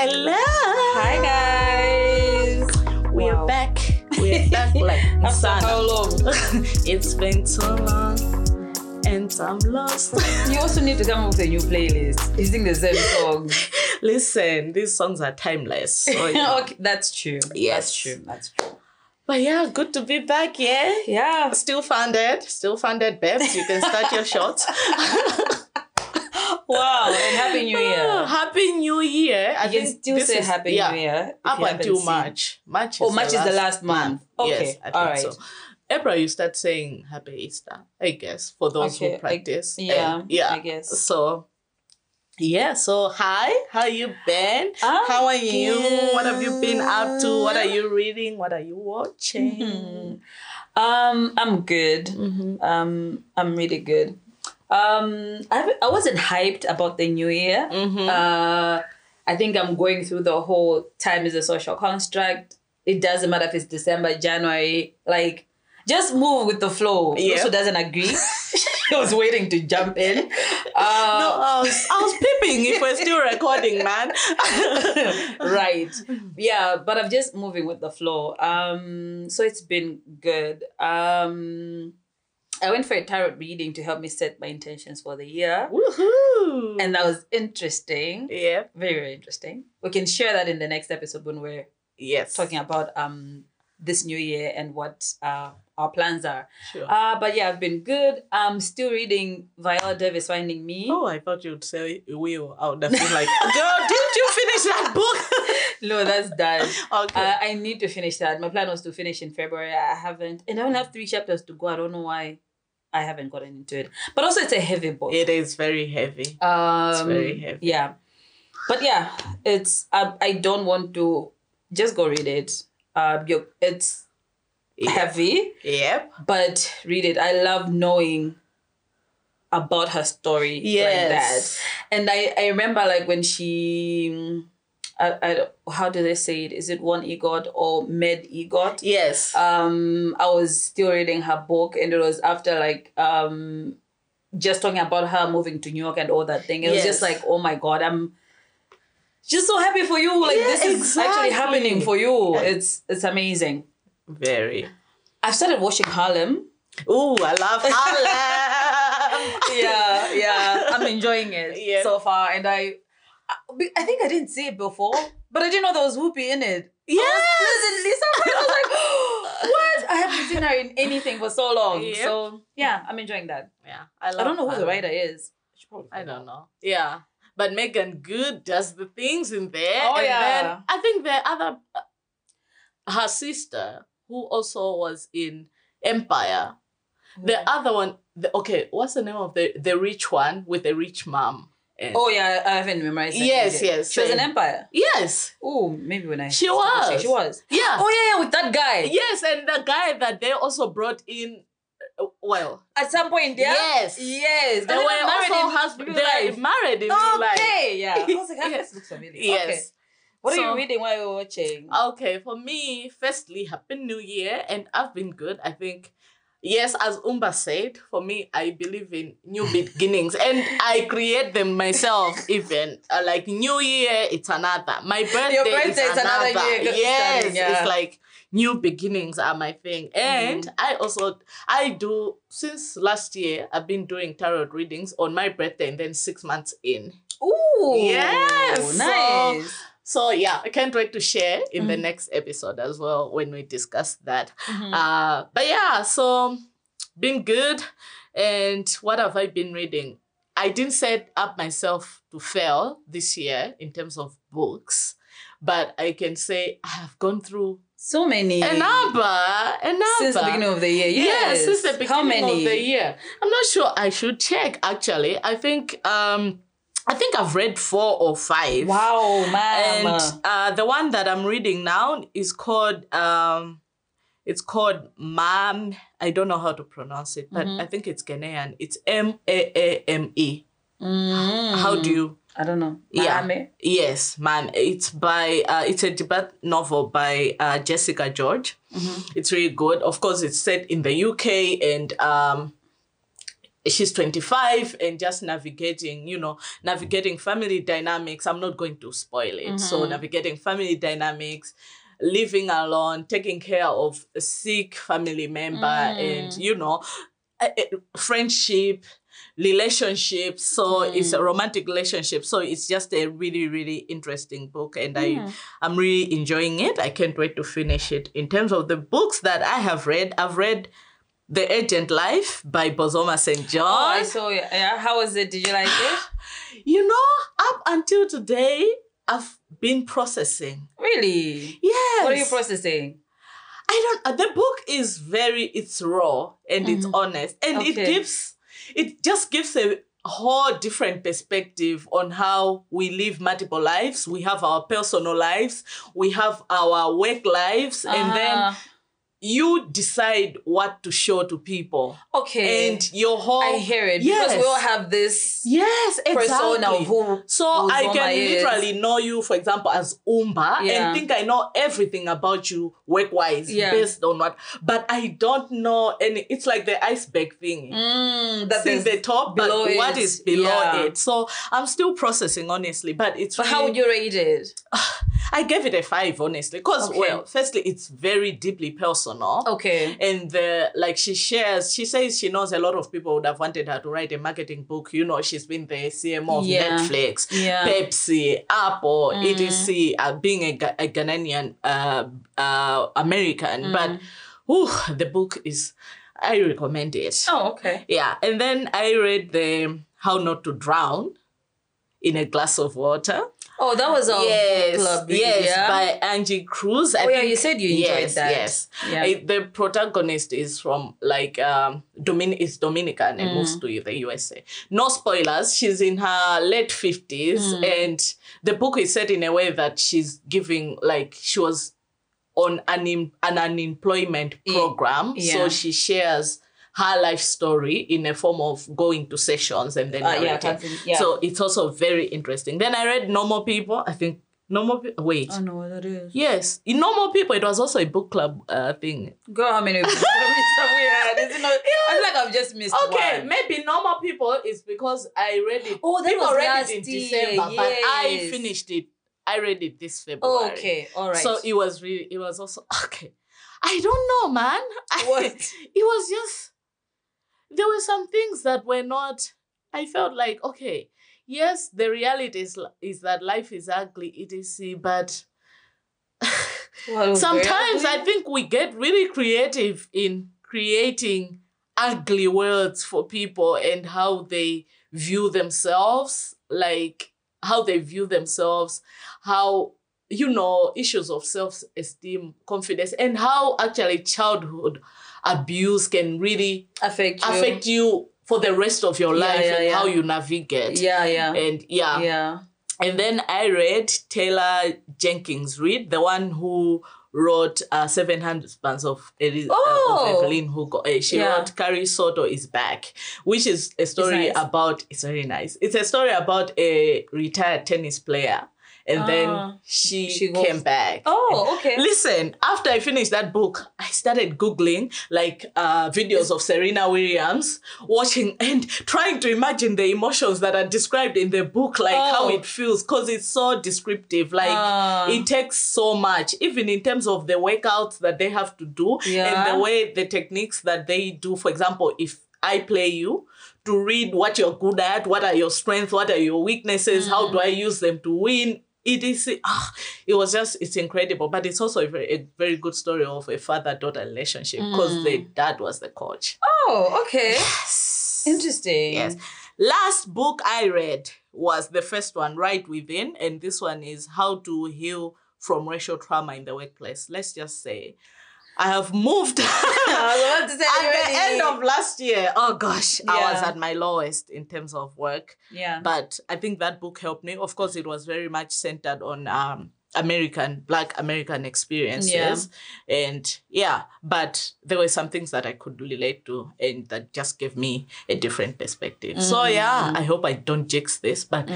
Hello. Hi guys. We're back. We're back like After how long? it's been too long and I'm lost. You also need to come up with a new playlist. You sing the same song. Listen, these songs are timeless. So, yeah. okay, that's true. Yes. That's true. That's true. But yeah, good to be back, yeah. Yeah. Still funded, still funded, babes. You can start your shots. Wow. And happy new year. Happy New Year. I You can still say is- happy yeah, new year. Up until. March. March Oh, March is the last month. Okay, Yes, I all right. so. April, you start saying Happy Easter, I guess, for those Okay, who practice. Yeah. And, yeah. I guess. So, yeah. So, hi. How you been? I'm How are you? What have you been up to? What are you reading? What are you watching? Mhm. Um, I'm good. Mhm. Um, I'm really good. Um, I I wasn't hyped about the new year. Mhm. Uh, I think I'm going through the whole time is a social construct. It doesn't matter if it's December, January. Like, just move with the flow. Yeah. Also doesn't agree. I was waiting to jump in. Uh, no, I was, I was peeping if we're still recording, man. right. Yeah, but I'm just moving with the flow. Um, so it's been good. Um, I went for a tarot reading to help me set my intentions for the year, Woohoo! and that was interesting. yeah, Very, very interesting. We can share that in the next episode when we're yes, talking about um this new year and what uh, our plans are. Sure. Uh, but yeah, I've been good. I'm still reading Viola Davis Finding Me. Oh, I thought you'd say we will. I would have been like, girl, didn't you finish that book? No, that's done. okay. Uh, I need to finish that. My plan was to finish in February. I haven't, and I only have three chapters to go. I don't know why I haven't gotten into it. But also, it's a heavy book. it is very heavy. um, very heavy. Yeah, but yeah, it's. I, I don't want to just go read it. Uh, you- it's Yeah. heavy, Yep. but read it. I love knowing about her story like that. And I, I remember like when she, I, I, how do they say it? Is it one egot or med egot? Yes. Um, I was still reading her book, and it was after like um, just talking about her moving to New York and all that thing. It was just like, oh my god, I'm just so happy for you. Like Yeah, this is actually happening for you. It's it's amazing. very. I've started watching Harlem. Ooh, I love Harlem. yeah, yeah. I'm enjoying it Yeah. so far, and I, I, I think I didn't see it before, but I didn't know there was Whoopi in it. I Yes. was pleasantly surprised. I was like, what? I haven't seen her in anything for so long. Yep. So yeah, I'm enjoying that. Yeah, I love I don't know who the writer is. I should probably I find don't know. Yeah. But Meagan Good does the things in there. Oh, and yeah. Then I think the other, uh, her sister, who also was in Empire. The other one, the, okay, what's the name of the the rich one with the rich mom? And- Oh yeah, I haven't memorized. that Yes, either. yes, She was an empire. yes, Oh, maybe when I She was. She was. yeah, Oh yeah, yeah, with that guy. yes, and the guy that they also brought in, uh, well, At some point, yeah. Yes. Yes. they were were married also in husband. life. married in real life. Okay, yeah. I was like, Yes. this looks familiar. Yes. Okay. What are you reading while you're watching? Okay, for me, firstly, Happy New Year, and I've been good. I think, yes, as Umba said, for me, I believe in new beginnings, and I create them myself. Even uh, like New Year, it's another. My birthday, birthday is is another another. year Yes, starting, yeah. it's like new beginnings are my thing, and Mm. I also I do since last year. I've been doing tarot readings on my birthday, and then six months in. Ooh. Yes, Nice. So yeah, I can't wait to share in the Mhm. next episode as well when we discuss that. Mhm. Uh, but yeah, so been good. And what have I been reading? I didn't set up myself to fail this year in terms of books, but I can say I have gone through so many. a number, a number. Since the beginning of the year. Yes, Yes. since the beginning How many? of the year. I'm not sure. I should check actually. I think um, I think I've read four or five. Wow, And man. uh, the one that I'm reading now is called um, it's called Maame. I don't know how to pronounce it, but Mhm. I think it's Ghanaian. It's M A A M E. How do you? I don't know. Yeah. Yes, man. It's by uh, it's a debate novel by uh, Jessica George. Mhm. It's really good. Of course, it's set in the UK and um, she's 25 and just navigating, you know, navigating family dynamics. I'm not going to spoil it. So Mm-hmm. navigating family dynamics, living alone, taking care of a sick family member, and Mm. you know, friendship, relationships. So it's Mm. a romantic relationship. So it's just a really, really interesting book, and I Mm. I'm really enjoying it. I can't wait to finish it. In terms of the books that I have read, I've read. The Urgent Life by Bozoma St. John. Oh, I saw it. Yeah, how was it? Did you like it? You know, up until today, I've been processing. Really? Yes. What are you processing? I don't. Uh, the book is very. It's raw and it's honest, and it Mm-hmm. Gives. It just gives a whole different perspective on how we live multiple lives. We have our personal lives, we have our work lives, and then Ah, you decide what to show to people. okay. And your whole. I hear it Yes. because we all have this Yes, exactly. persona of who. So I can is. literally know you, for example, as Umba, Yeah. and think I know everything about you work-wise Yeah. based on what, but I don't know any. It's like the iceberg thing. Mm, that the top, but below what it, is below yeah. it? So I'm still processing, honestly. But it's But how would you rate it? I gave it a five, honestly, because Okay. well, firstly, it's very deeply personal. Okay. And the like she shares, she says she knows a lot of people would have wanted her to write a marketing book. You know, she's been the CMO of Yeah. Netflix, Yeah. Pepsi, Apple, Mm. etc. Uh, being a, a Ghanaian uh, uh, American, Mm. but ooh, the book is. I recommend it. Oh, okay. Yeah, and then I read the How Not to Drown in a Glass of Water. Oh, that was a yes, book club. yes, yeah? by Angie Cruz. I Oh, yeah, think- you said you enjoyed yes, that. Yes, Yeah. I- the protagonist is from like um Domin is Dominican Mm. and moves to the USA. No spoilers. She's in her late fifties, Mm. and the book is set in a way that she's giving like she was on an in, an unemployment program, yeah. so she shares her life story in a form of going to sessions and then Uh, yeah, narrating. yeah. So it's also very interesting. Then I read Normal People. I think Normal People. Wait. I know what that is. Yes, in Normal People, it was also a book club uh, thing. Girl, how many books have we had? Is it not, I feel like I've just missed Okay, one. maybe Normal People is because I read it. Oh, that people was read last it in year, December, but I finished it. I read it this February. Oh, okay. All right. So it was really, it was also okay. I don't know, man. I- What? It was just there were some things that were not. I felt like okay, yes, the reality is is that life is ugly, etc. But was sometimes I think we get really creative in creating ugly worlds for people and how they view themselves, like how they view themselves, how you know issues of self-esteem, confidence, and how actually childhood abuse can really affect you. affect you for the rest of your Yeah, life yeah, and yeah. how you navigate. Yeah, yeah. And yeah, yeah. and then I read Taylor Jenkins Reid, the one who wrote uh, 700 Pounds of, Eli- uh, Oh! of Evelyn Hugo. Uh, she Yeah. wrote Carrie Soto is Back, which is a story nice. about, it's very nice. It's a story about a retired tennis player. And Ah. then she, She goes- came back. Oh, okay. Listen, after I finished that book, I started Googling like uh, videos of Serena Williams, watching and trying to imagine the emotions that are described in the book, like how Oh. it feels, because it's so descriptive. Like Ah. it takes so much, even in terms of the workouts that they have to do Yeah. and the way the techniques that they do. For example, if I play you, to read what you're good at, what are your strengths, what are your weaknesses, how do I use them to win? It is ah, it was just it's incredible, but it's also a very a very good story of a father daughter relationship because the dad was the coach. Oh, okay. Yes. Interesting. Yes. Last book I read was the first one, Right Within, and this one is How to Heal from Racial Trauma in the Workplace. Let's just say I have moved. I was about to say, At the end of last year, oh gosh, I was at my lowest in terms of work. Yeah. But I think that book helped me. Of course, it was very much centered on um, American, Black American experiences. Yeah. And yeah, but there were some things that I could relate to and that just gave me a different perspective. So yeah, I hope I don't jinx this, but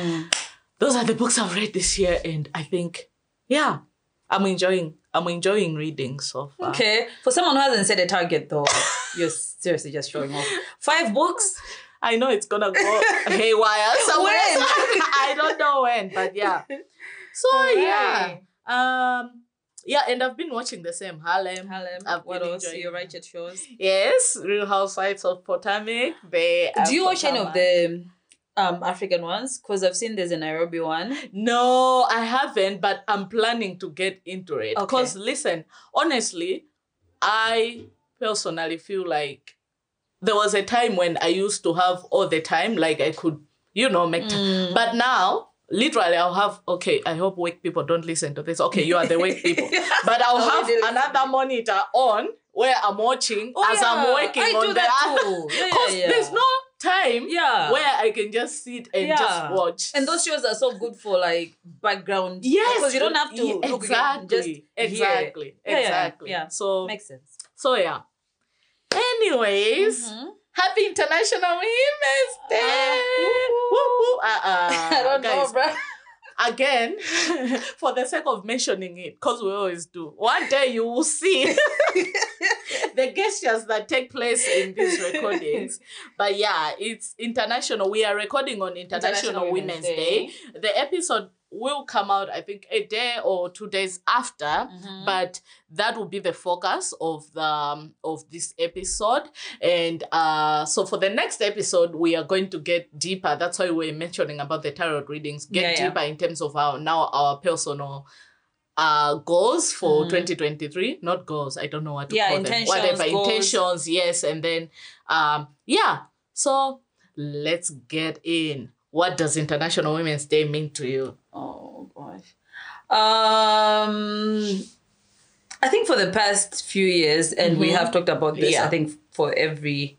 those are the books I've read this year. And I think, yeah, I'm enjoying, I'm enjoying reading so far. Okay. For someone who hasn't set a target though, you're seriously just showing off. Five books? I know it's gonna go haywire somewhere. When? I don't know when, but yeah. So yeah. Um yeah, and I've been watching the same Harlem. Harlem. I've what been else? enjoying Your righteous shows. Yes, Real Housewives of Potomac. They Do you watch any of the um African ones? Because I've seen there's a Nairobi one. No, I haven't, but I'm planning to get into it. Okay. Because listen, honestly, I personally feel like there was a time when I used to have all the time, like I could, you know, make time. Mm. But now, literally, I'll have, okay, I hope wake people don't listen to this. Okay, you are the wake people. But I'll have another monitor on where I'm watching Oh, as yeah. I'm working I on the that other. too. Yeah, Because yeah. there's no time Yeah. where I can just sit and just watch. And those shows are so good for like background. Yes, Because you don't have to yeah, exactly, just exactly, hear. Yeah, yeah, exactly. yeah. So, Makes sense. so yeah. Anyways, Mhm. happy International Women's Day. Uh, Woo, woo. Uh, uh, I don't guys, know, bro. Again, for the sake of mentioning it, because we always do. One day you will see the gestures that take place in these recordings. But yeah, it's international. We are recording on International, Women's, Day. The episode will come out, I think, a day or two days after. Mhm. But that will be the focus of the um, of this episode, and uh, so for the next episode, we are going to get deeper. That's why we're mentioning about the tarot readings. Get Yeah, yeah. deeper in terms of our now our personal uh goals for Mhm. 2023 not goals i don't know what to Yeah, call them intentions, whatever goals. intentions yes and then um yeah so let's get in what does international women's day mean to you Oh gosh. Um I think for the past few years, and we Mhm. have talked about this, Yeah. I think for every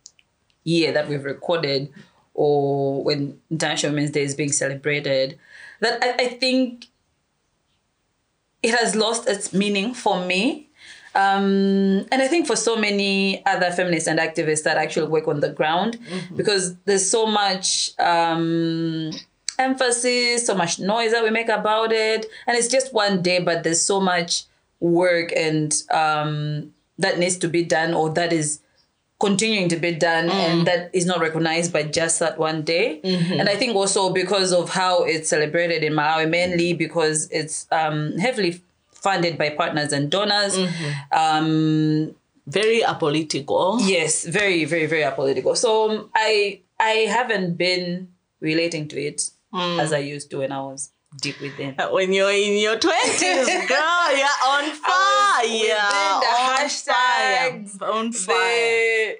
year that we've recorded or when International Women's Day is being celebrated, that I, I think it has lost its meaning for me. Um, and I think for so many other feminists and activists that actually work on the ground, because there's so much um, emphasis, so much noise that we make about it, and it's just one day, but there's so much work and um, that needs to be done, or that is continuing to be done, and that is not recognized by just that one day. And I think also because of how it's celebrated in Malawi, mainly because it's um, heavily funded by partners and donors. Um, very apolitical Yes, very, very, very apolitical. So um, I I haven't been relating to it as I used to when I was deep within. when you're in your 20s girl you're on fire within the on hashtags, fire, on fire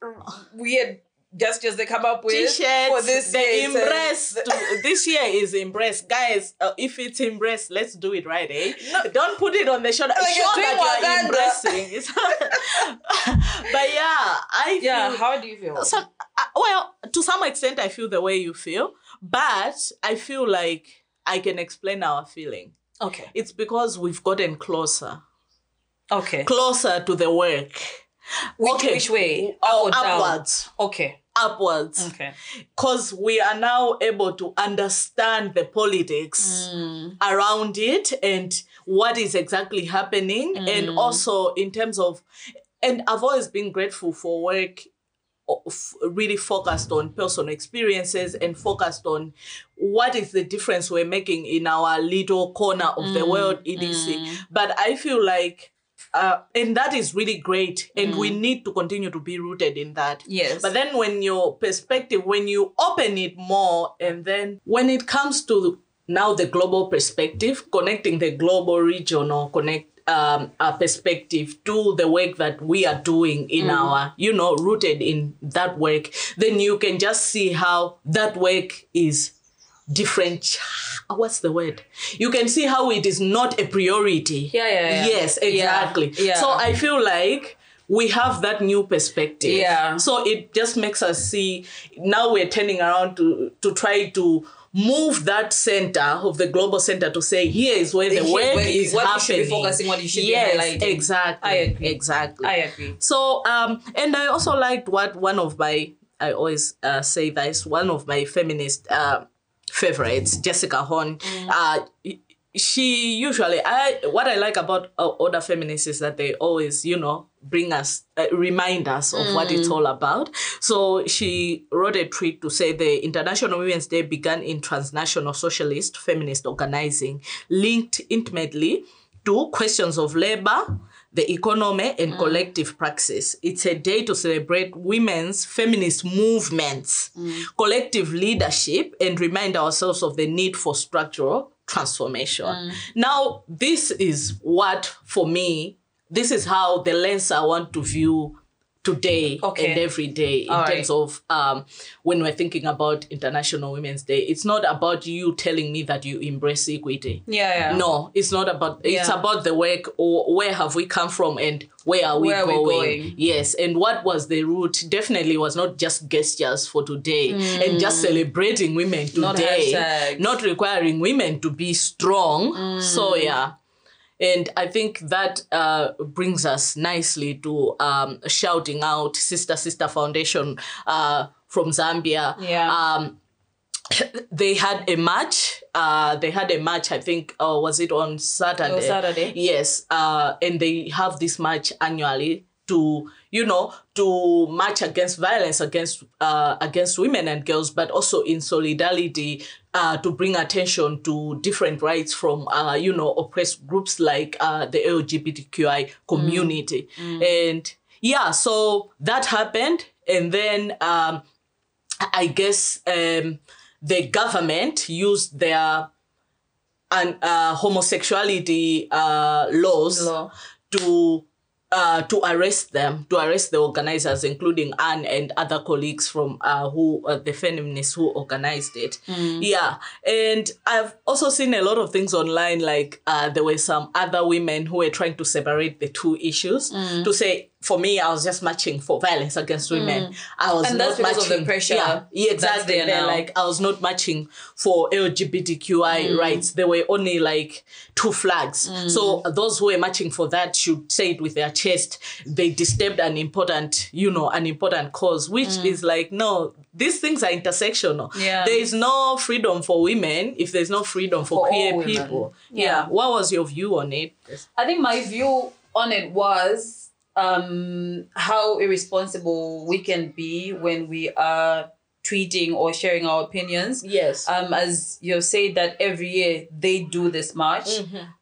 The weird gestures they come up with T-shirts, for this the year. Embrace. this year is embrace, guys. Uh, if it's embrace, let's do it right, eh? Don't put it on the shoulder. Like Show that you're embracing. But yeah, I feel. Yeah, how do you feel? some, uh, well, to some extent, I feel the way you feel, but I feel like I can explain our feeling. Okay. It's because we've gotten closer, Okay. closer to the work. Which, which way? Up Oh, or down? upwards, Okay. upwards. Okay. because we are now able to understand the politics Mm. around it and what is exactly happening and Mm. also in terms of and i've always been grateful for work really focused on personal experiences and focused on what is the difference we're making in our little corner of the Mm, world edc but i feel like uh, and that is really great and we need to continue to be rooted in that Mm. Yes. but then when your perspective, when you open it more, and then when it comes to now the global perspective, connecting the global regional connect um a perspective to the work that we are doing in our, you know, rooted in that work, then you can just see how that work is different. What's the word? You can see how it is not a priority. Yeah, yeah, yeah. Yes, Yeah, exactly. yeah. So I feel like we have that new perspective. Yeah. So it just makes us see now we're turning around to to try to move that center of the global center to say here is where the work where you- is what happening. be focusing on, you should be yes, highlighting. exactly. I agree. Exactly. I agree. So, um, and I also liked what one of my, I always uh, say that is one of my feminist uh, favorites, Jessica Horn. Uh, she usually, I what I like about uh, other feminists is that they always, you know, bring us, uh, remind us of what it's all about. So she wrote a tweet to say the International Women's Day began in transnational socialist feminist organizing, linked intimately to questions of labor, the economy, and collective praxis. It's a day to celebrate women's feminist movements, collective leadership, and remind ourselves of the need for structural transformation. Mm. Now, this is what, for me, this is how the lens I want to view today Okay. and every day in All terms of um, when we're thinking about International Women's Day. It's not about you telling me that you embrace equity. Yeah, yeah. No, it's not about. It's Yeah. about the work or where have we come from and where are we, Where are we going? going? Yes, and what was the root? Definitely was not just gestures for today and just celebrating women Mm. Not today, not requiring women to be strong. Mm. So yeah. And I think that uh, brings us nicely to um, shouting out Sistah Sistah Foundation uh, from Zambia Yeah. um, they had a match. Uh, they had a match. I think. Uh, was it on Saturday? Was Saturday. Yes. Uh, and they have this match annually to you know to march against violence against uh, against women and girls, but also in solidarity. Uh, to bring attention to different rights from uh, you know oppressed groups like uh, the LGBTQI community, and yeah, so that happened, and then um, I guess um, the government used their and uh, homosexuality uh, laws Law. to uh, to arrest them, to arrest the organizers, including Anne and other colleagues from uh, who uh, the feminists who organized it. Yeah, and I've also seen a lot of things online. Like uh, there were some other women who were trying to separate the two issues to say. For me, I was just matching for violence against women. I was And not that's because of the matching. pressure Yeah, yeah, exactly. there like I was not matching for LGBTQI Mm. rights. There were only like two flags. Mm. So those who were matching for that should say it with their chest. They disturbed an important, you know, an important cause, which is like, no, these things are intersectional. Mm. Yeah. There is no freedom for women if there's no freedom for, For queer people. Yeah. yeah. What was your view on it? I think my view on it was um, how irresponsible we can be when we are tweeting or sharing our opinions. Yes. Um, as you've said that every year they do this march.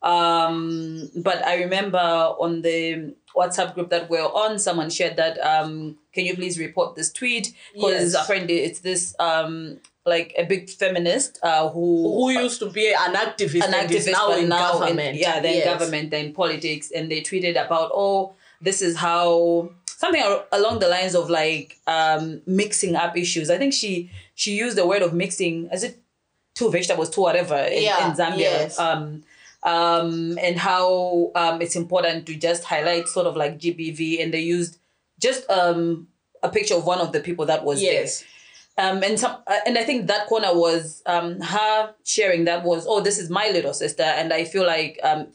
Um, but I remember on the WhatsApp group that we're on, someone shared that um, can you please report this tweet? Because Yes. apparently it's this um like a big feminist uh who who used to be an activist, an and is activist, now in now government. In, yeah, they're Yes. government, they're politics, and they tweeted about, oh, this is how something along the lines of like um mixing up issues. I think she she used the word of mixing. as it two vegetables, two whatever in, Yeah, in Zambia? yes. Um, um, and how um it's important to just highlight sort of like GBV, and they used just um a picture of one of the people that was there Yes. um and some uh, and i think that corner was um her sharing that was oh this is my little sister and i feel like um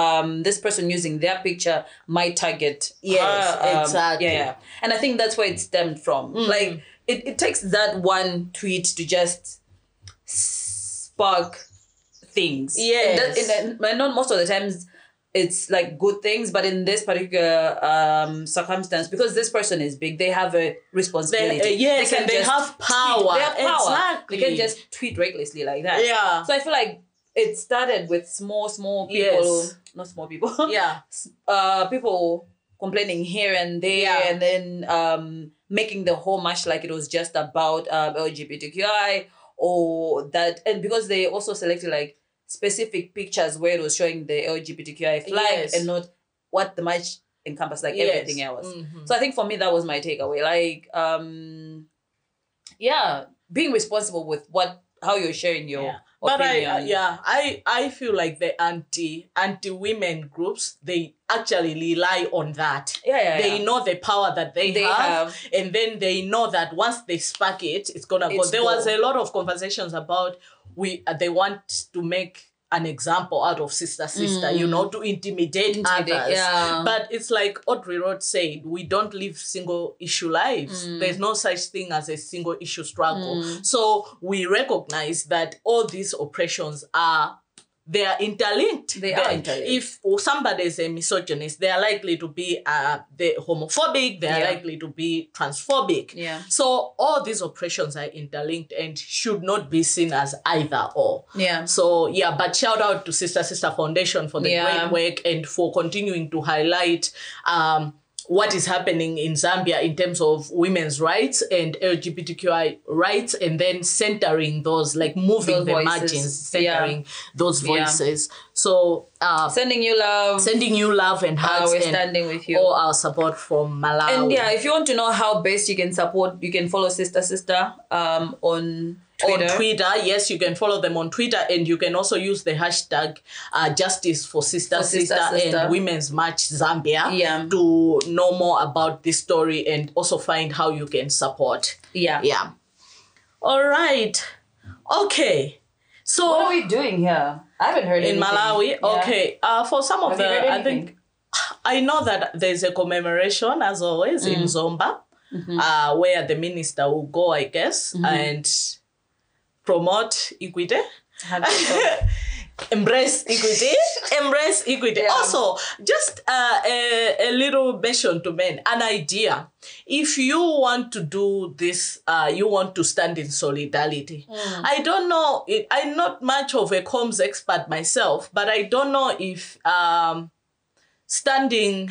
um this person using their picture might target Yes, her, um, exactly. yeah, yeah and i think that's where it stemmed from Mm. like it, it takes that one tweet to just spark things Yes. And that, and not most of the times it's like good things but in this particular um circumstance because this person is big they have a responsibility They- uh, yes, can and they have tweet. power. they have power Exactly. they can just tweet recklessly like that Yeah. so i feel like it started with small small people Yes. not small people Yeah. uh people complaining here and there Yeah. and then um making the whole match like it was just about um lgbtqi or that and because they also selected like specific pictures where it was showing the lgbtqi flag Yes. and not what the match encompassed like Yes. everything else Mhm. so i think for me that was my takeaway like um yeah being responsible with what how you're sharing your Yeah. But I, uh, yeah, I, I feel like the anti anti women groups they actually rely on that. yeah, yeah, They yeah. know the power that they, They have, have. and then they know that once they spark it, it's gonna go. It's There was a lot of conversations about we uh, they want to make an example out of Sistah Sistah, you know, to intimidate, Intimidate, others. yeah. But it's like Audre Lorde said, we don't live single issue lives. Mm. There's no such thing as a single issue struggle. So we recognize that all these oppressions are they are interlinked. They are interlinked. If somebody is a misogynist, they are likely to be uh, the homophobic. They are Yeah. likely to be transphobic. Yeah. So all these oppressions are interlinked and should not be seen as either or. Yeah. So yeah, but shout out to Sistah Sistah Foundation for the Yeah. great work and for continuing to highlight um, what is happening in Zambia in terms of women's rights and LGBTQI rights, and then centering those, like moving Those the voices. margins, Yeah. centering those Yeah. voices. So uh, Sending you love. sending you love and Uh, hugs we're and standing with you. all our support from Malawi. And yeah, if you want to know how best you can support, you can follow Sistah Sistah um, on Twitter. on Twitter. Yes, you can follow them on Twitter, and you can also use the hashtag uh, Justice for Sister For Sister, Sistah Sistah. and Women's March Zambia Yeah. to know more about this story and also find how you can support. Yeah. Yeah. All right. Okay. So What are we doing here? I haven't heard anything. in anything. Malawi, Yeah. okay. Uh, for some of Have the, I think I know that there's a commemoration as always Mm. in Zomba, Mm-hmm. uh, where the minister will go, I guess, and promote equity. Embrace equity embrace equity Yeah. also just uh, a, a little mention to men an idea if you want to do this uh, you want to stand in solidarity Mm. i don't know it, i'm not much of a comms expert myself but i don't know if um, standing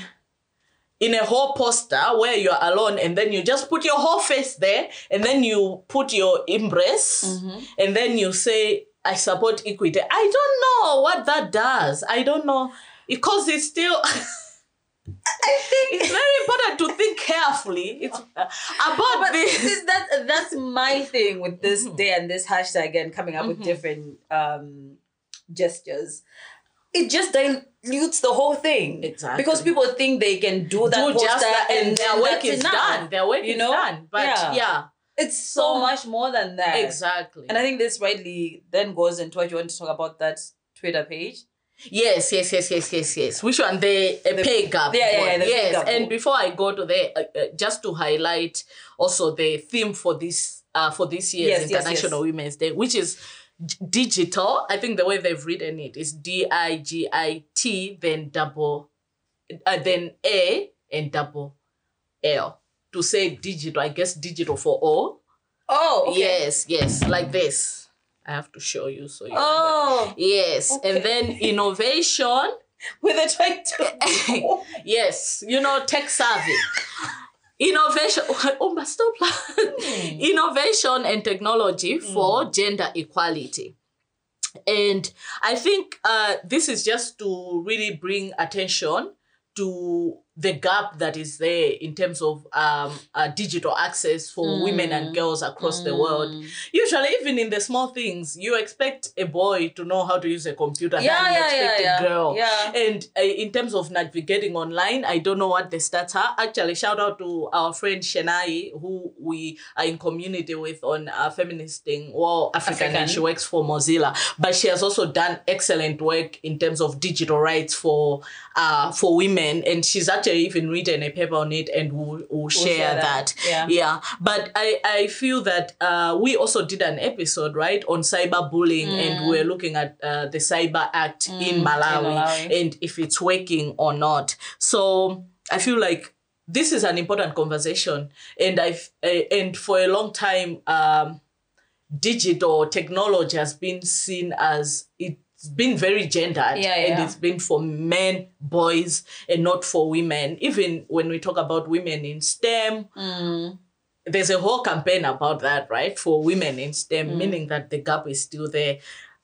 in a whole poster where you're alone and then you just put your whole face there and then you put your embrace Mm-hmm. and then you say i support equity i don't know what that does i don't know because it's still I think it's very important to think carefully it's uh, about but this this, that, that's my thing with this Mm-hmm. day and this hashtag and coming up with different um, gestures. It just dilutes the whole thing. Exactly. Because people think they can do that do poster just that and, and their work is enough. done their work you is know? done but Yeah. yeah, It's so So- much more than that. exactly And I think this rightly then goes into what you want to talk about that Twitter page. Yes, yes, yes, yes, yes, yes. Which one? The, uh, pay gap. Yeah, yeah, yeah, the pay yes, gap and before I go to the, uh, uh, just to highlight also the theme for this uh, for this year's Yes, yes, International yes. Women's Day, which is digital. I think the way they've written it is D I G I T, then double, uh, then A and double L. To say digital, I guess digital for all. Oh, Yes, yes, like this. I have to show you so you. Oh, Yes, Okay. and then innovation. with a to. yes, you know, tech savvy. Innovation, oh, stop. Innovation and technology for gender equality. And I think uh, this is just to really bring attention to the gap that is there in terms of um, uh, digital access for women and girls across the world. Usually, even in the small things, you expect a boy to know how to use a computer Yeah, than you yeah, expect yeah, a girl. Yeah. And uh, in terms of navigating online, I don't know what the stats are. Actually, shout out to our friend Shenai, who we are in community with on uh, feminist thing, well, African, and she works for Mozilla. But she has also done excellent work in terms of digital rights for uh, for women, and she's actually even written a paper on it, and we'll, we'll share, share that. that. Yeah. Yeah, but I, I feel that uh, we also did an episode, right, on cyberbullying, and we're looking at uh, the Cyber Act in, Malawi, Malawi. and if it's working or not. So I feel like this is an important conversation, and I've uh, and for a long time, um, digital technology has been seen as it's been very gendered Yeah, and it's been for men boys and not for women. Even when we talk about women in stem Mm. there's a whole campaign about that right? For women in stem Mm. meaning that the gap is still there.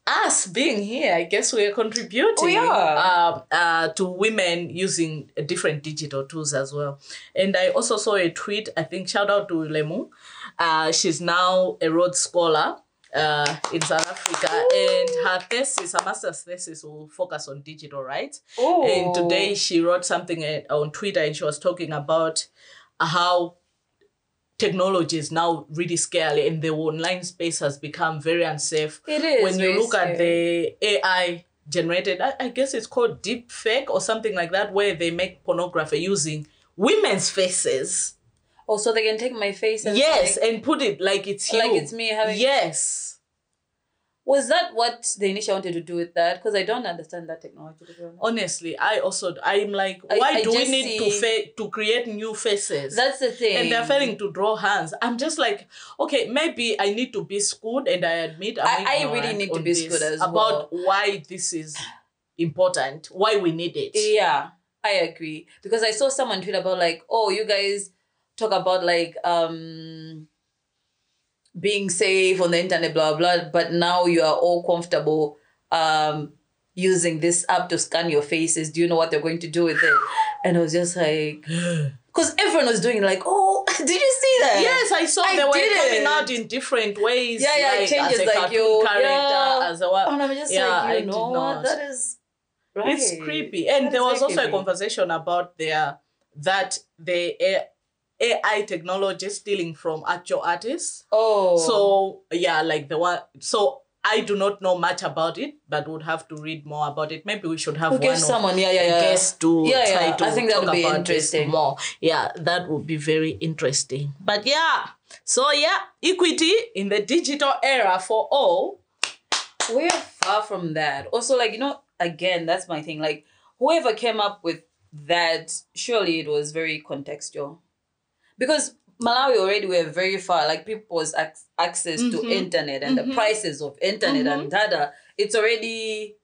Us being here i guess we're contributing We are. um, uh, to women using uh, different digital tools as well. And i also saw a tweet i think shout out to lemu. Uh, she's now a Rhodes Scholar uh, in South Africa, and her thesis, her master's thesis, will focus on digital rights. Oh. And today she wrote something uh, on Twitter, and she was talking about how technology is now really scary, and the online space has become very unsafe. It is when you look at the AI generated, I, I guess it's called deep fake or something like that, where they make pornography using women's faces. Oh, so they can take my face and Yes, like- and put it like it's you. Like it's me having- Yes. Was that what they initially wanted to do with that? Because I don't understand that technology. To be honest. Honestly, I also I'm like, I- why I do we just need to see- fa- to create new faces? That's the thing. and they're failing to draw hands. I'm just like, okay, maybe I need to be schooled, and I admit I'm I- I really ignorant need to on be this schooled as about why this is important, why we need it. Yeah, I agree. Because I saw someone tweet about like, oh, you guys talk about like um being safe on the internet, blah blah, but now you are all comfortable um using this app to scan your faces. Do you know what they're going to do with it? And I was just like because everyone was doing like, oh, did you see that? Yes, I saw I they were coming out in different ways. Yeah, yeah, it like, changes, as a like, cartoon you- character, yeah. as a what. And I'm just Yeah, like, I you did know what? not. That is right. It's creepy. And That there was also a conversation about their that the AI technology stealing from actual artists. Oh, So yeah, like the one. So I do not know much about it, but would have to read more about it. Maybe we should have we'll one someone, yeah, yeah, yeah. guests to Yeah, try yeah. to I think that talk would be interesting. more. Yeah, that would be very interesting. But yeah, so yeah, equity in the digital era for all. we're far from that. Also, like, you know, again, that's my thing. Like, whoever came up with that, surely it was very contextual. Because Malawi already were very far, like people's ac- access to Mhm. internet and the Mhm. prices of internet and data, it's already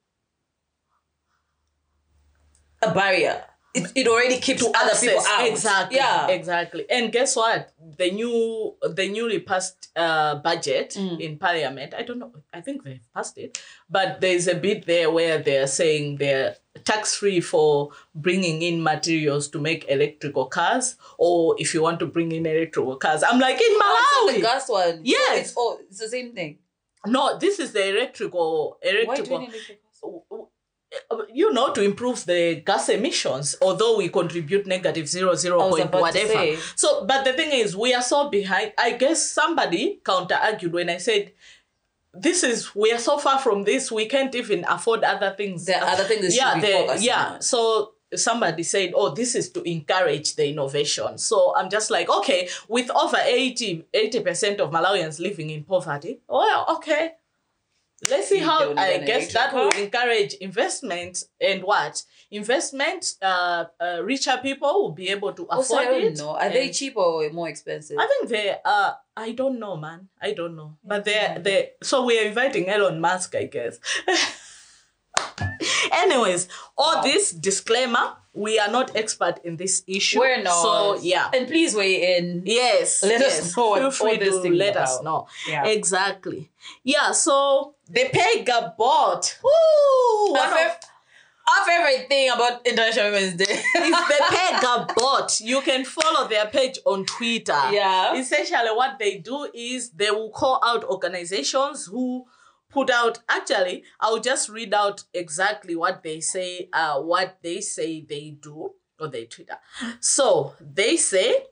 a barrier. It, it already keeps to other people out. Exactly. Yeah. Exactly. And guess what? The new the newly passed uh budget Mm. in parliament, I don't know, I think they've passed it, but there's a bit there where they're saying they're tax free for bringing in materials to make electrical cars, or if you want to bring in electrical cars. I'm like in Oh, Malawi. the gas one. Yes. It's, oh, it's the same thing. no, this is the electrical Why do electrical you electric uh, you know, to improve the gas emissions, although we contribute negative zero zero point whatever. So, but the thing is, we are so behind. I guess somebody counter argued when I said, "This is we are so far from this. We can't even afford other things." Are other things yeah, be the- yeah. on. So somebody said, "Oh, this is to encourage the innovation." So I'm just like, okay, with over 80 percent of Malawians living in poverty, well, okay. Let's see how I guess that will encourage investment and what investment. Uh, uh, richer people will be able to afford Also, I don't it. know. Are they cheaper or more expensive? I think they are. I don't know, man. I don't know. But they're Yeah. they. So we're inviting Elon Musk, I guess. Anyways, all Wow. this disclaimer: we are not expert in this issue. We're not. So yeah. And please weigh in. Yes. Let us know Feel free to let us know. Yeah. Exactly. Yeah. So the pay gap bot. Woo! One Our, of- our favorite thing about International Women's Day is the pay gap bot. You can follow their page on Twitter. Yeah. Essentially, what they do is they will call out organizations who put out. Actually, I'll just read out exactly what they say. Uh, what they say they do on their Twitter. So they say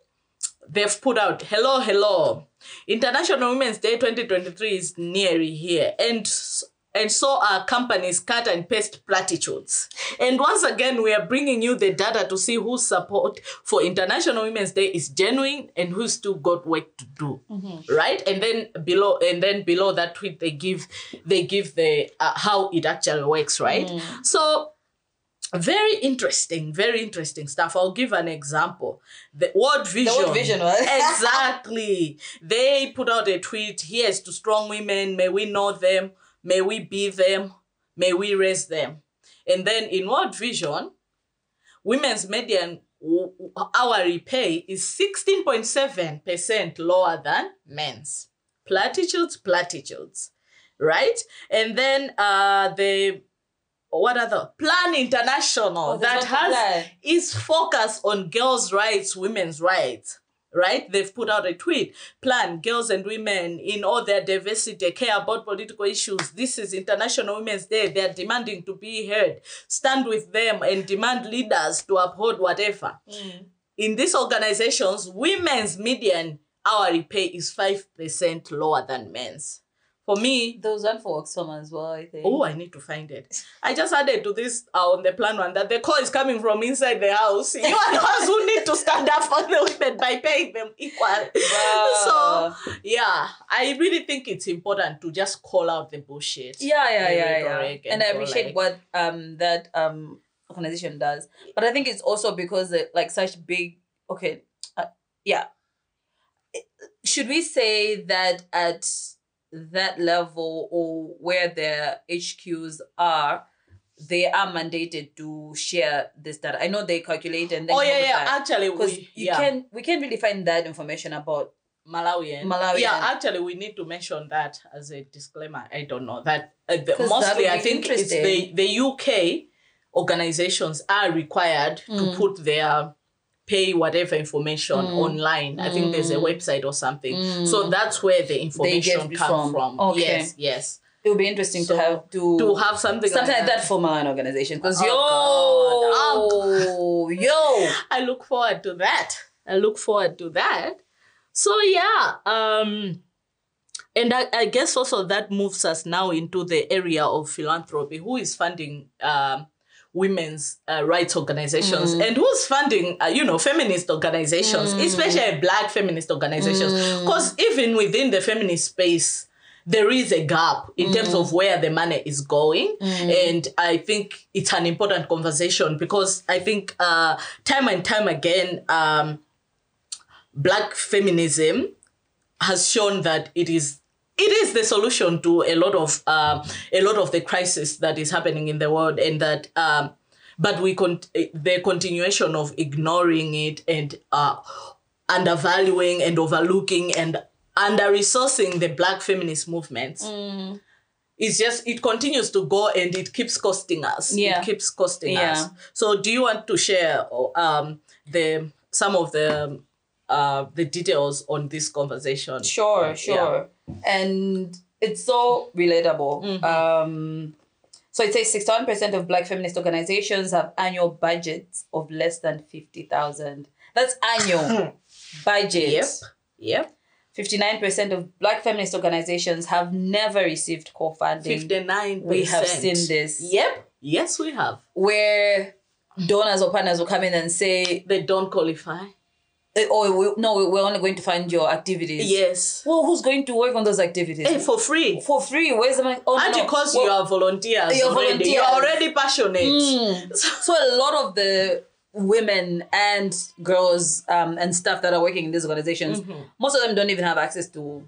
they've put out hello hello. International women's day 2023 is nearly here and and so are companies cut and paste platitudes. And once again we are bringing you the data to see whose support for international women's day is genuine and who still got work to do right? And then below and then below that tweet they give they give the uh, how it actually works right? So very interesting very interesting stuff. I'll give an example. The world vision The World Vision, right? exactly. They put out a tweet here's to strong women. May we know them. May we be them. May we raise them. And then in world vision women's median hourly pay is 16.7% lower than men's. Platitudes platitudes right? And then uh the what other plan international Oh, that has is focused on girls' rights, women's rights. Right? They've put out a tweet. Plan girls and women in all their diversity care about political issues. This is International Women's Day. They are demanding to be heard. Stand with them and demand leaders to uphold whatever. In these organizations, women's median hourly pay is 5% lower than men's. For me, There was one for Oxfam as well, I think. oh, I need to find it. I just added to this uh, on the plan one that the call is coming from inside the house. You are the ones who need to stand up for the women by paying them equal. Wow. So yeah, I really think it's important to just call out the bullshit. yeah, yeah, yeah, yeah. rhetoric And I appreciate like- what um that um organization does, but I think it's also because like such big. Okay, uh, yeah. Should we say that at that level or where their HQs are, they are mandated to share this data? I know they calculate and then Oh yeah, yeah. Actually, because you yeah. can we can't really find that information about Malawian. Malawian. Yeah, actually, we need to mention that as a disclaimer. I don't know that uh, mostly. I think it's the the UK organizations are required to Mm. put their pay whatever information Mm. online. I think there's a Mm. website or something. Mm. So that's where the information comes from. from. Okay. Yes, yes. it would be interesting So, to have to To have something something like that for Malawian organization because yo oh, yo I look forward to that. I look forward to that. So yeah, um and I, I guess also that moves us now into the area of philanthropy. Who is funding um women's uh, rights organizations Mm. and who's funding uh, you know feminist organizations, Mm. especially black feminist organizations? Mm. Because even within the feminist space, there is a gap in terms Mm. of where the money is going and i think it's an important conversation because i think uh, time and time again um, black feminism has shown that it is it is the solution to a lot of um, a lot of the crisis that is happening in the world and that um, but we con- the continuation of ignoring it and uh, undervaluing and overlooking and under resourcing the black feminist movements it's just it continues to go and it keeps costing us. Yeah. it keeps costing Yeah. us. So do you want to share um the some of the uh the details on this conversation? Sure sure and it's so relatable. Mm-hmm. um so it says 61% of black feminist organizations have annual budgets of less than 50000 that's annual budget yep. Yep. 59% of black feminist organizations have never received core funding 59 we have seen this. Yep. Yes we have. Where donors or partners will come in and say they don't qualify Eh, oh we, no we're only going to fund your activities. Yes. Well who's going to work on those activities? Hey, for free. For free? Where's the money? Oh, and no. because Well, you are volunteers You're already? You're already passionate. Mm. so a lot of the women and girls um, and staff that are working in these organizations Mm-hmm. most of them don't even have access to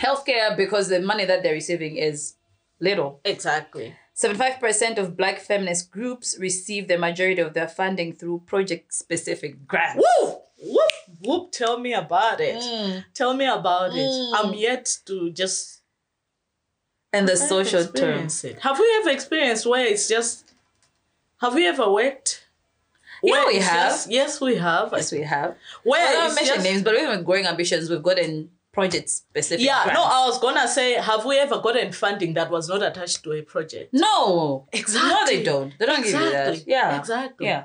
healthcare because the money that they're receiving is little. Exactly. 75% of black feminist groups receive the majority of their funding through project specific grants. Woo! Whoop, whoop, tell me about it. Mm. Tell me about Mm. it. I'm yet to just and the social term experienced it. Have you ever experienced where it's just have you ever worked? Yeah, Where we have. just- yes, we have. yes we have Where I don't mention just- names but even with growing ambitions we've gotten project specific Yeah, no, grants. I was gonna say, have we ever gotten funding that was not attached to a project? No. Exactly. No, they don't. They don't give you that. Exactly. Yeah. Exactly. Yeah.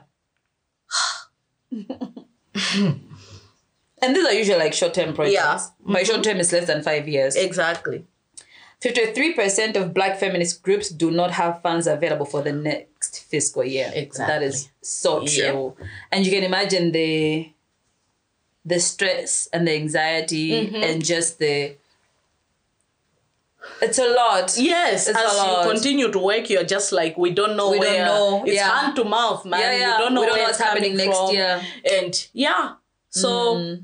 and these are usually like short term projects. Yeah. My short term is less than five years. Exactly. 53% of black feminist groups do not have funds available for the next fiscal year. That Exactly. is so true. And you can imagine the the stress and the anxiety Mm-hmm. and just the it's a lot. Yes, It's as you continue to work, you're just like we don't know We don't where know, it's yeah. hand to mouth, man. Yeah, yeah. We don't know We don't where know what's happening next from. year. And yeah, so Mm.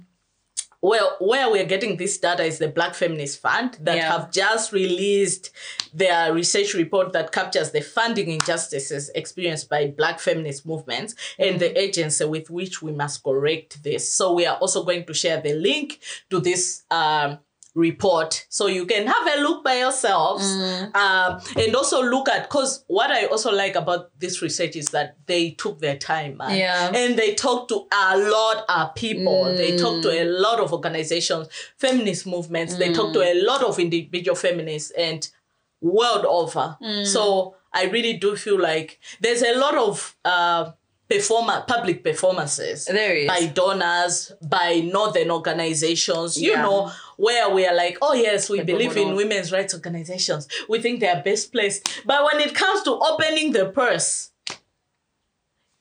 well, where we're getting this data is the Black Feminist Fund that Yeah. have just released their research report that captures the funding injustices experienced by Black feminist movements and the agency with which we must correct this. So we are also going to share the link to this um, report. So you can have a look by yourselves um, and also look at because what i also like about this research is that they took their time man. Yeah. and they talked to a lot of people. They talked to a lot of organizations feminist movements. They talked to a lot of individual feminists and world over. So i really do feel like there's a lot of uh, performer public performances There is. by donors, by northern organizations, you Yeah. know, where we are like, oh yes, we People believe in women's rights organizations. We think they are best placed. But when it comes to opening the purse,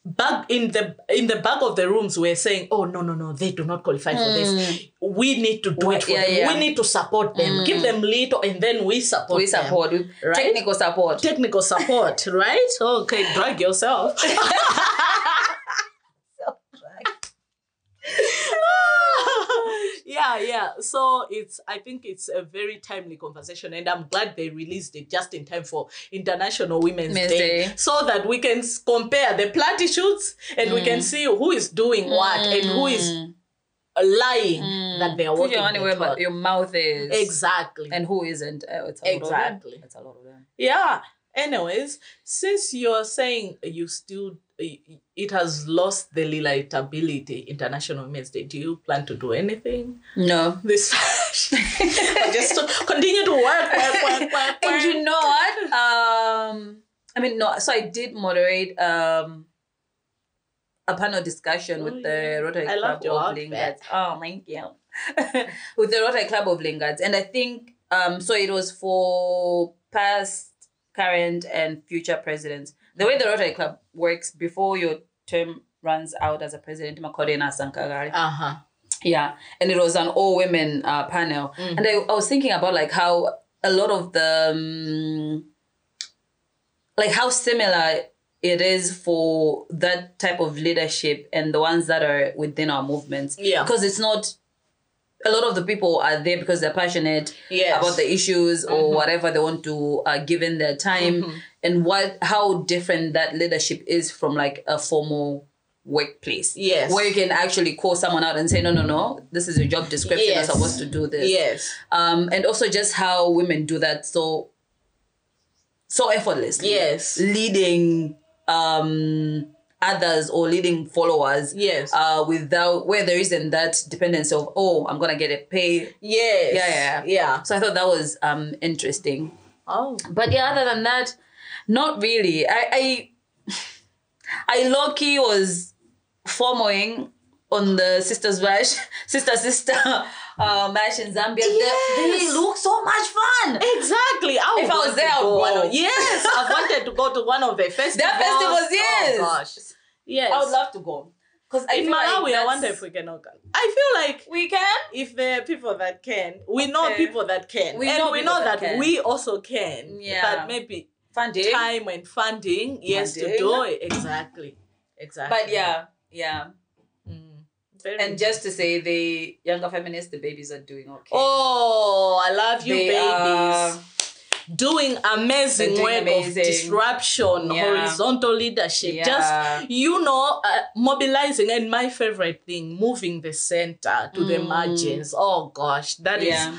back in the in the back of the rooms we're saying oh no no no they do not qualify for this we need to do it for Hmm. Yeah, them yeah. Hmm. we need to support them give them little and then we support we support we- right? technical support. technical support right okay drag yourself yeah yeah so it's i think it's a very timely conversation and i'm glad they released it just in time for international women's day, Day. so that we can compare the platitudes and we Mm. can see who is doing what and who is lying that they are Put working your money where talk. your mouth is. exactly And who isn't? Uh, it's a lot of them. Exactly. It's a lot of them. Yeah. Anyways, since you're saying you still it has lost the relatability International Women's Day, do you plan to do anything No. this just to continue to work, work, work, work, And you know what? Um, I mean, no. So I did moderate um a panel discussion Oh, with yeah. the Rotary I Club of outfit. Lingard. Oh, thank you. with the Rotary Club of Lingard, and I think um, so. It was for past, current, and future presidents. The way the Rotary Club works before your term runs out as a president, Makorena Sankagari. Uh-huh. Yeah, and it was an all women uh, panel, Mm. and I, I was thinking about like how a lot of the um, like how similar it is for that type of leadership and the ones that are within our movements. Yeah. because it's not. A lot of the people are there because they're passionate Yes. about the issues or Mm-hmm. whatever they want to uh, give in their time, and what how different that leadership is from like a formal workplace Yes. where you can actually call someone out and say no no no this is your job description Yes. you're supposed to do this Yes. um and also just how women do that so so effortlessly Yes. leading um others or leading followers Yes. uh without where there isn't that dependence of oh i'm gonna get a pay yes. Yeah, yeah, Yeah. so i thought that was um interesting Oh. but yeah, other than that, not really. I I, I low key was following on the sisters bash, Sistah Sistah uh, mash in Zambia. They- They, look so much fun. Exactly. I would If I was there, I would go go. of- yes, I've wanted to go to one of the festivals. festivals, yes. Oh gosh. Yes. I would love to go because in Malawi, like I wonder if we can organize. I feel like we can. if there are people that can, we know people that can, We and know we know that that, we also can. Yeah. But maybe Funding. time and funding, yes, to do it exactly, exactly. But yeah, yeah. Very And just to say, the younger feminists, the babies are doing okay. oh, I love you, They babies. are- doing amazing doing work amazing. of disruption, Yeah. horizontal leadership. Yeah. Just you know, uh, mobilizing, and my favorite thing, moving the center to the Mm. margins. Oh gosh, that is yeah.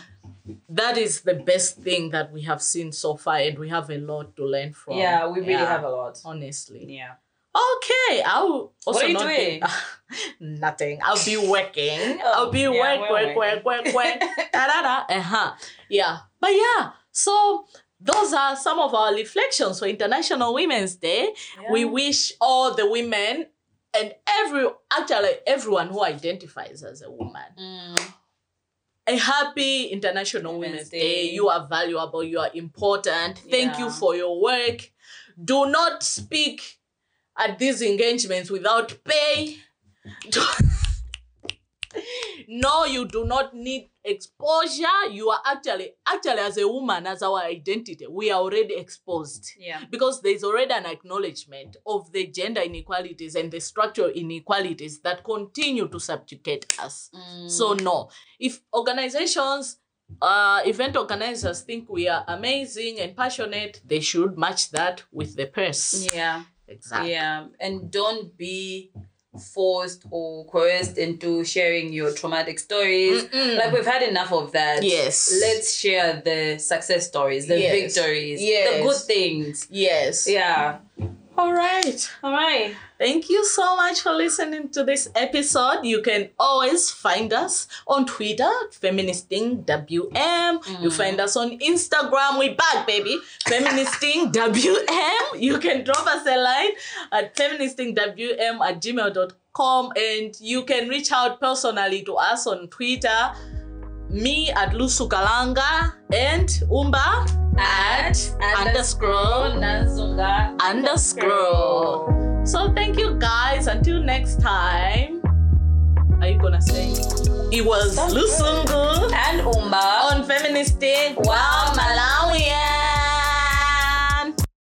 that is the best thing that we have seen so far, and we have a lot to learn from. Yeah, we really have a lot. honestly. Yeah. Okay, I'll also are you doing? Nothing. I'll be working. I'll be Oh, yeah, work, we're work, work, work, work, da da da. Uh-huh. Yeah. But yeah, so those are some of our reflections for International Women's Day. We wish all the women and every actually everyone who identifies as a woman Mm. a happy International Women's Women's Day. Day. You are valuable. You are important. Thank you for your work. Do not speak at these engagements without pay. No, you do not need exposure. You are actually, actually, as a woman, as our identity, we are already exposed Yeah. because there's already an acknowledgement of the gender inequalities and the structural inequalities that continue to subjugate us. Mm. So no, if organizations, uh, event organizers think we are amazing and passionate, they should match that with the purse. yeah. Exactly. Yeah. And don't be forced or coerced into sharing your traumatic stories. Mm-mm. Like we've had enough of that. Yes. Let's share the success stories, the Yes. victories, Yes. the good things. Yes. Yeah. All right. All right. Thank you so much for listening to this episode. You can always find us on Twitter, Feministing WM. You mm. find us on Instagram. We back, baby. Feministing WM. You can drop us a line at feministingwm at gmail.com and you can reach out personally to us on Twitter. Me at Lusukalanga and Umba at underscore underscore. So thank you guys. Until next time. Are you gonna say? It was Lusungu and Umba on Feministing Wow Malawian. Eh?